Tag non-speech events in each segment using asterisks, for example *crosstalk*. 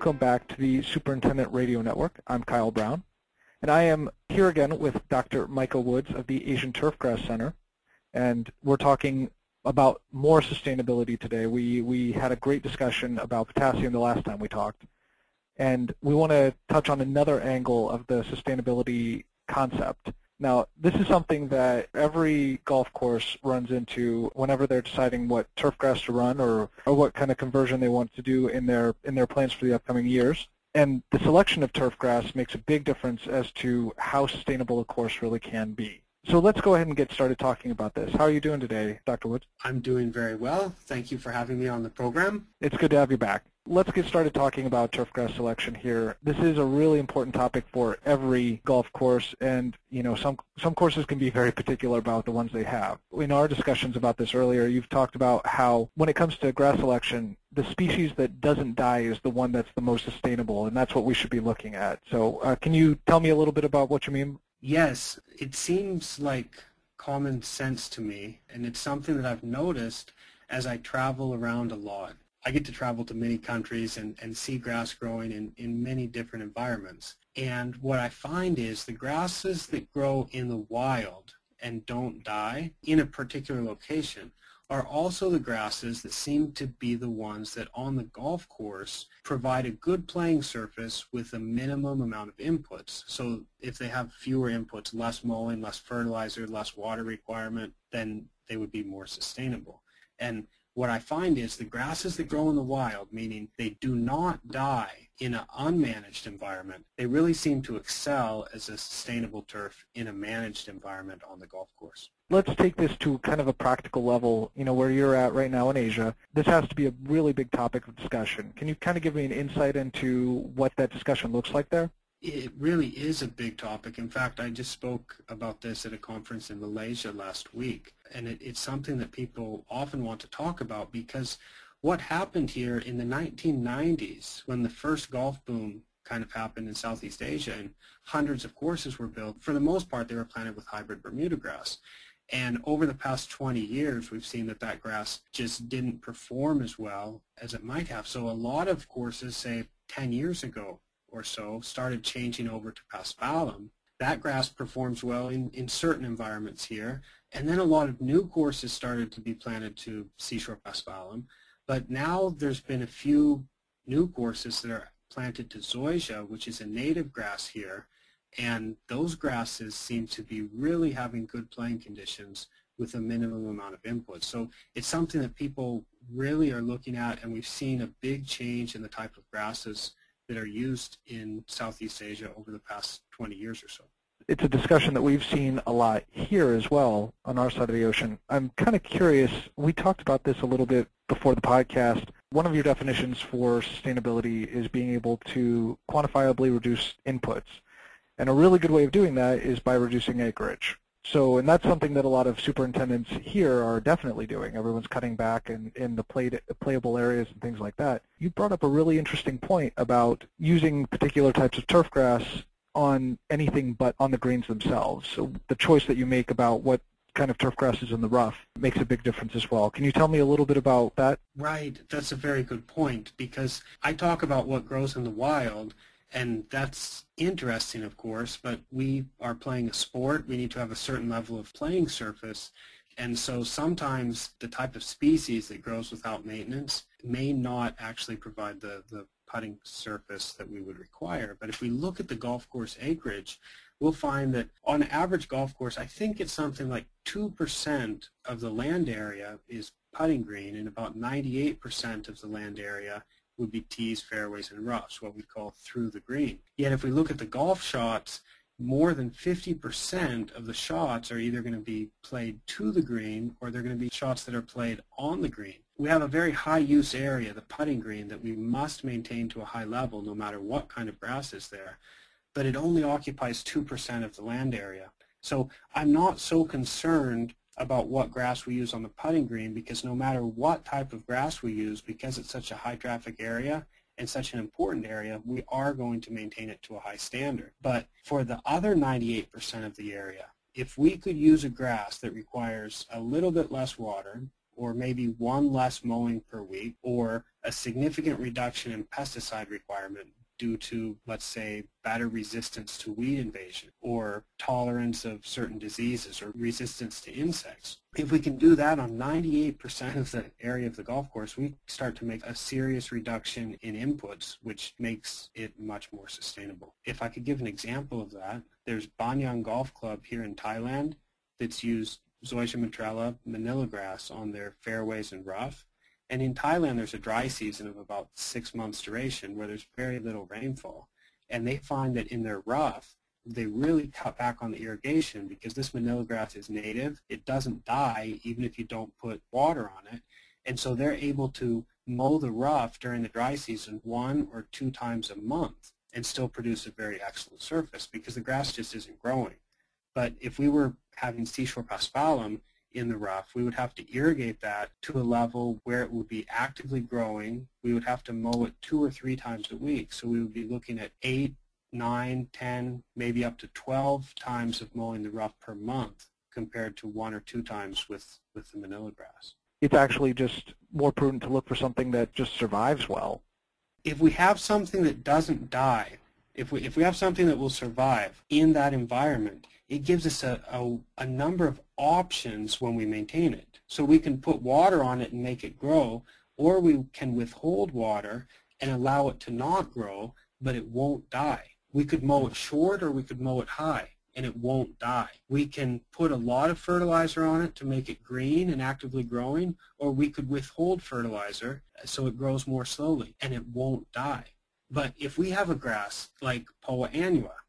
welcome back to the Superintendent Radio Network. I'm Kyle Brown, and I am here again with Dr. Micah Woods of the Asian Turfgrass Center, and we're talking about more sustainability today. We, we had a great discussion about potassium the last time we talked, and we want to touch on another angle of the sustainability concept. Now, this is something that every golf course runs into whenever they're deciding what turf grass to run or, or what kind of conversion they want to do in their, in their plans for the upcoming years. And the selection of turf grass makes a big difference as to how sustainable a course really can be. So let's go ahead and get started talking about this. How are you doing today, Dr. Woods? I'm doing very well. Thank you for having me on the program. It's good to have you back. Let's get started talking about turfgrass selection here. This is a really important topic for every golf course, and you know some some courses can be very particular about the ones they have. In our discussions about this earlier, you've talked about how when it comes to grass selection, the species that doesn't die is the one that's the most sustainable, and that's what we should be looking at. So, uh, can you tell me a little bit about what you mean? Yes, it seems like common sense to me, and it's something that I've noticed as I travel around a lot. I get to travel to many countries and, and see grass growing in, in many different environments. And what I find is the grasses that grow in the wild and don't die in a particular location are also the grasses that seem to be the ones that on the golf course provide a good playing surface with a minimum amount of inputs. So if they have fewer inputs, less mowing, less fertilizer, less water requirement, then they would be more sustainable. And what I find is the grasses that grow in the wild, meaning they do not die in an unmanaged environment, they really seem to excel as a sustainable turf in a managed environment on the golf course. Let's take this to kind of a practical level, you know, where you're at right now in Asia. This has to be a really big topic of discussion. Can you kind of give me an insight into what that discussion looks like there? It really is a big topic. In fact, I just spoke about this at a conference in Malaysia last week, and it, it's something that people often want to talk about because what happened here in the 1990s when the first golf boom kind of happened in Southeast Asia and hundreds of courses were built, for the most part they were planted with hybrid Bermuda grass. And over the past 20 years, we've seen that that grass just didn't perform as well as it might have. So a lot of courses, say 10 years ago, or so started changing over to paspalum. That grass performs well in, in certain environments here. And then a lot of new courses started to be planted to seashore paspalum. But now there's been a few new courses that are planted to zoysia, which is a native grass here. And those grasses seem to be really having good playing conditions with a minimum amount of input. So it's something that people really are looking at, and we've seen a big change in the type of grasses that are used in Southeast Asia over the past 20 years or so. It's a discussion that we've seen a lot here as well on our side of the ocean. I'm kind of curious, we talked about this a little bit before the podcast. One of your definitions for sustainability is being able to quantifiably reduce inputs. And a really good way of doing that is by reducing acreage. So, and that's something that a lot of superintendents here are definitely doing. Everyone's cutting back in, in the play, playable areas and things like that. You brought up a really interesting point about using particular types of turf grass on anything but on the greens themselves. So the choice that you make about what kind of turf grass is in the rough makes a big difference as well. Can you tell me a little bit about that? Right. That's a very good point because I talk about what grows in the wild and that's interesting, of course, but we are playing a sport. We need to have a certain level of playing surface. And so sometimes the type of species that grows without maintenance may not actually provide the, the putting surface that we would require. But if we look at the golf course acreage, we'll find that on average golf course, I think it's something like 2% of the land area is putting green and about 98% of the land area would be tees, fairways, and roughs, what we call through the green. Yet if we look at the golf shots, more than 50% of the shots are either going to be played to the green or they're going to be shots that are played on the green. We have a very high use area, the putting green, that we must maintain to a high level no matter what kind of grass is there. But it only occupies 2% of the land area. So I'm not so concerned about what grass we use on the putting green because no matter what type of grass we use, because it's such a high traffic area and such an important area, we are going to maintain it to a high standard. But for the other 98% of the area, if we could use a grass that requires a little bit less water, or maybe one less mowing per week, or a significant reduction in pesticide requirement due to, let's say, better resistance to weed invasion or tolerance of certain diseases or resistance to insects. If we can do that on 98% of the area of the golf course, we start to make a serious reduction in inputs, which makes it much more sustainable. If I could give an example of that, there's Banyan Golf Club here in Thailand that's used Zoysia matrella manila grass on their fairways and rough and in Thailand, there's a dry season of about six months duration where there's very little rainfall. And they find that in their rough, they really cut back on the irrigation because this manila grass is native. It doesn't die even if you don't put water on it. And so they're able to mow the rough during the dry season one or two times a month and still produce a very excellent surface because the grass just isn't growing. But if we were having seashore paspalum, in the rough. We would have to irrigate that to a level where it would be actively growing. We would have to mow it two or three times a week. So we would be looking at eight, nine, ten, maybe up to 12 times of mowing the rough per month compared to one or two times with, with the manila grass. It's actually just more prudent to look for something that just survives well. If we have something that doesn't die, if we, if we have something that will survive in that environment, it gives us a, a, a, number of options when we maintain it. So we can put water on it and make it grow, or we can withhold water and allow it to not grow, but it won't die. We could mow it short or we could mow it high, and it won't die. We can put a lot of fertilizer on it to make it green and actively growing, or we could withhold fertilizer so it grows more slowly, and it won't die. But if we have a grass like Poa annua,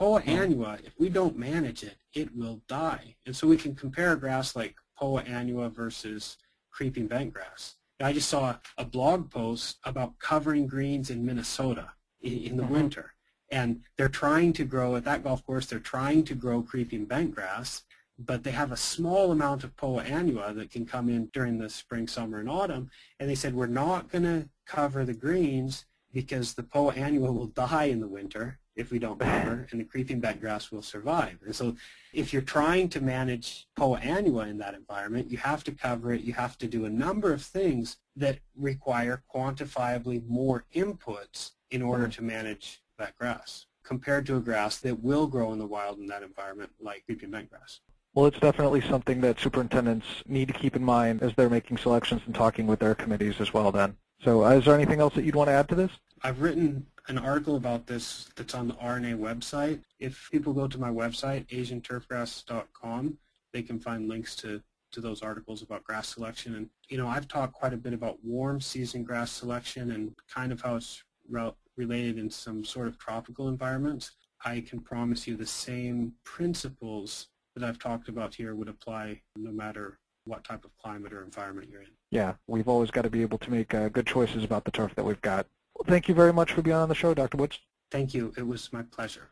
Poa annua, if we don't manage it, it will die. And so we can compare grass like Poa annua versus creeping bentgrass. I just saw a blog post about covering greens in Minnesota in, the mm-hmm. winter. And they're trying to grow, at that golf course, they're trying to grow creeping bentgrass, but they have a small amount of Poa annua that can come in during the spring, summer, and autumn. And they said, we're not going to cover the greens because the Poa annua will die in the winter if we don't *laughs* cover, and the creeping bentgrass will survive. And so if you're trying to manage Poa annua in that environment, you have to cover it. You have to do a number of things that require quantifiably more inputs in order to manage that grass compared to a grass that will grow in the wild in that environment like creeping bentgrass. Well, it's definitely something that superintendents need to keep in mind as they're making selections and talking with their committees as well then. So uh, is there anything else that you'd want to add to this? I've written an article about this that's on the R&A website. If people go to my website, asianturfgrass.com, they can find links to, to those articles about grass selection. And, you know, I've talked quite a bit about warm season grass selection and kind of how it's re related in some sort of tropical environments. I can promise you the same principles that I've talked about here would apply no matter what type of climate or environment you're in. Yeah, we've always got to be able to make uh, good choices about the turf that we've got. Well, thank you very much for being on the show, Dr. Woods. Thank you. It was my pleasure.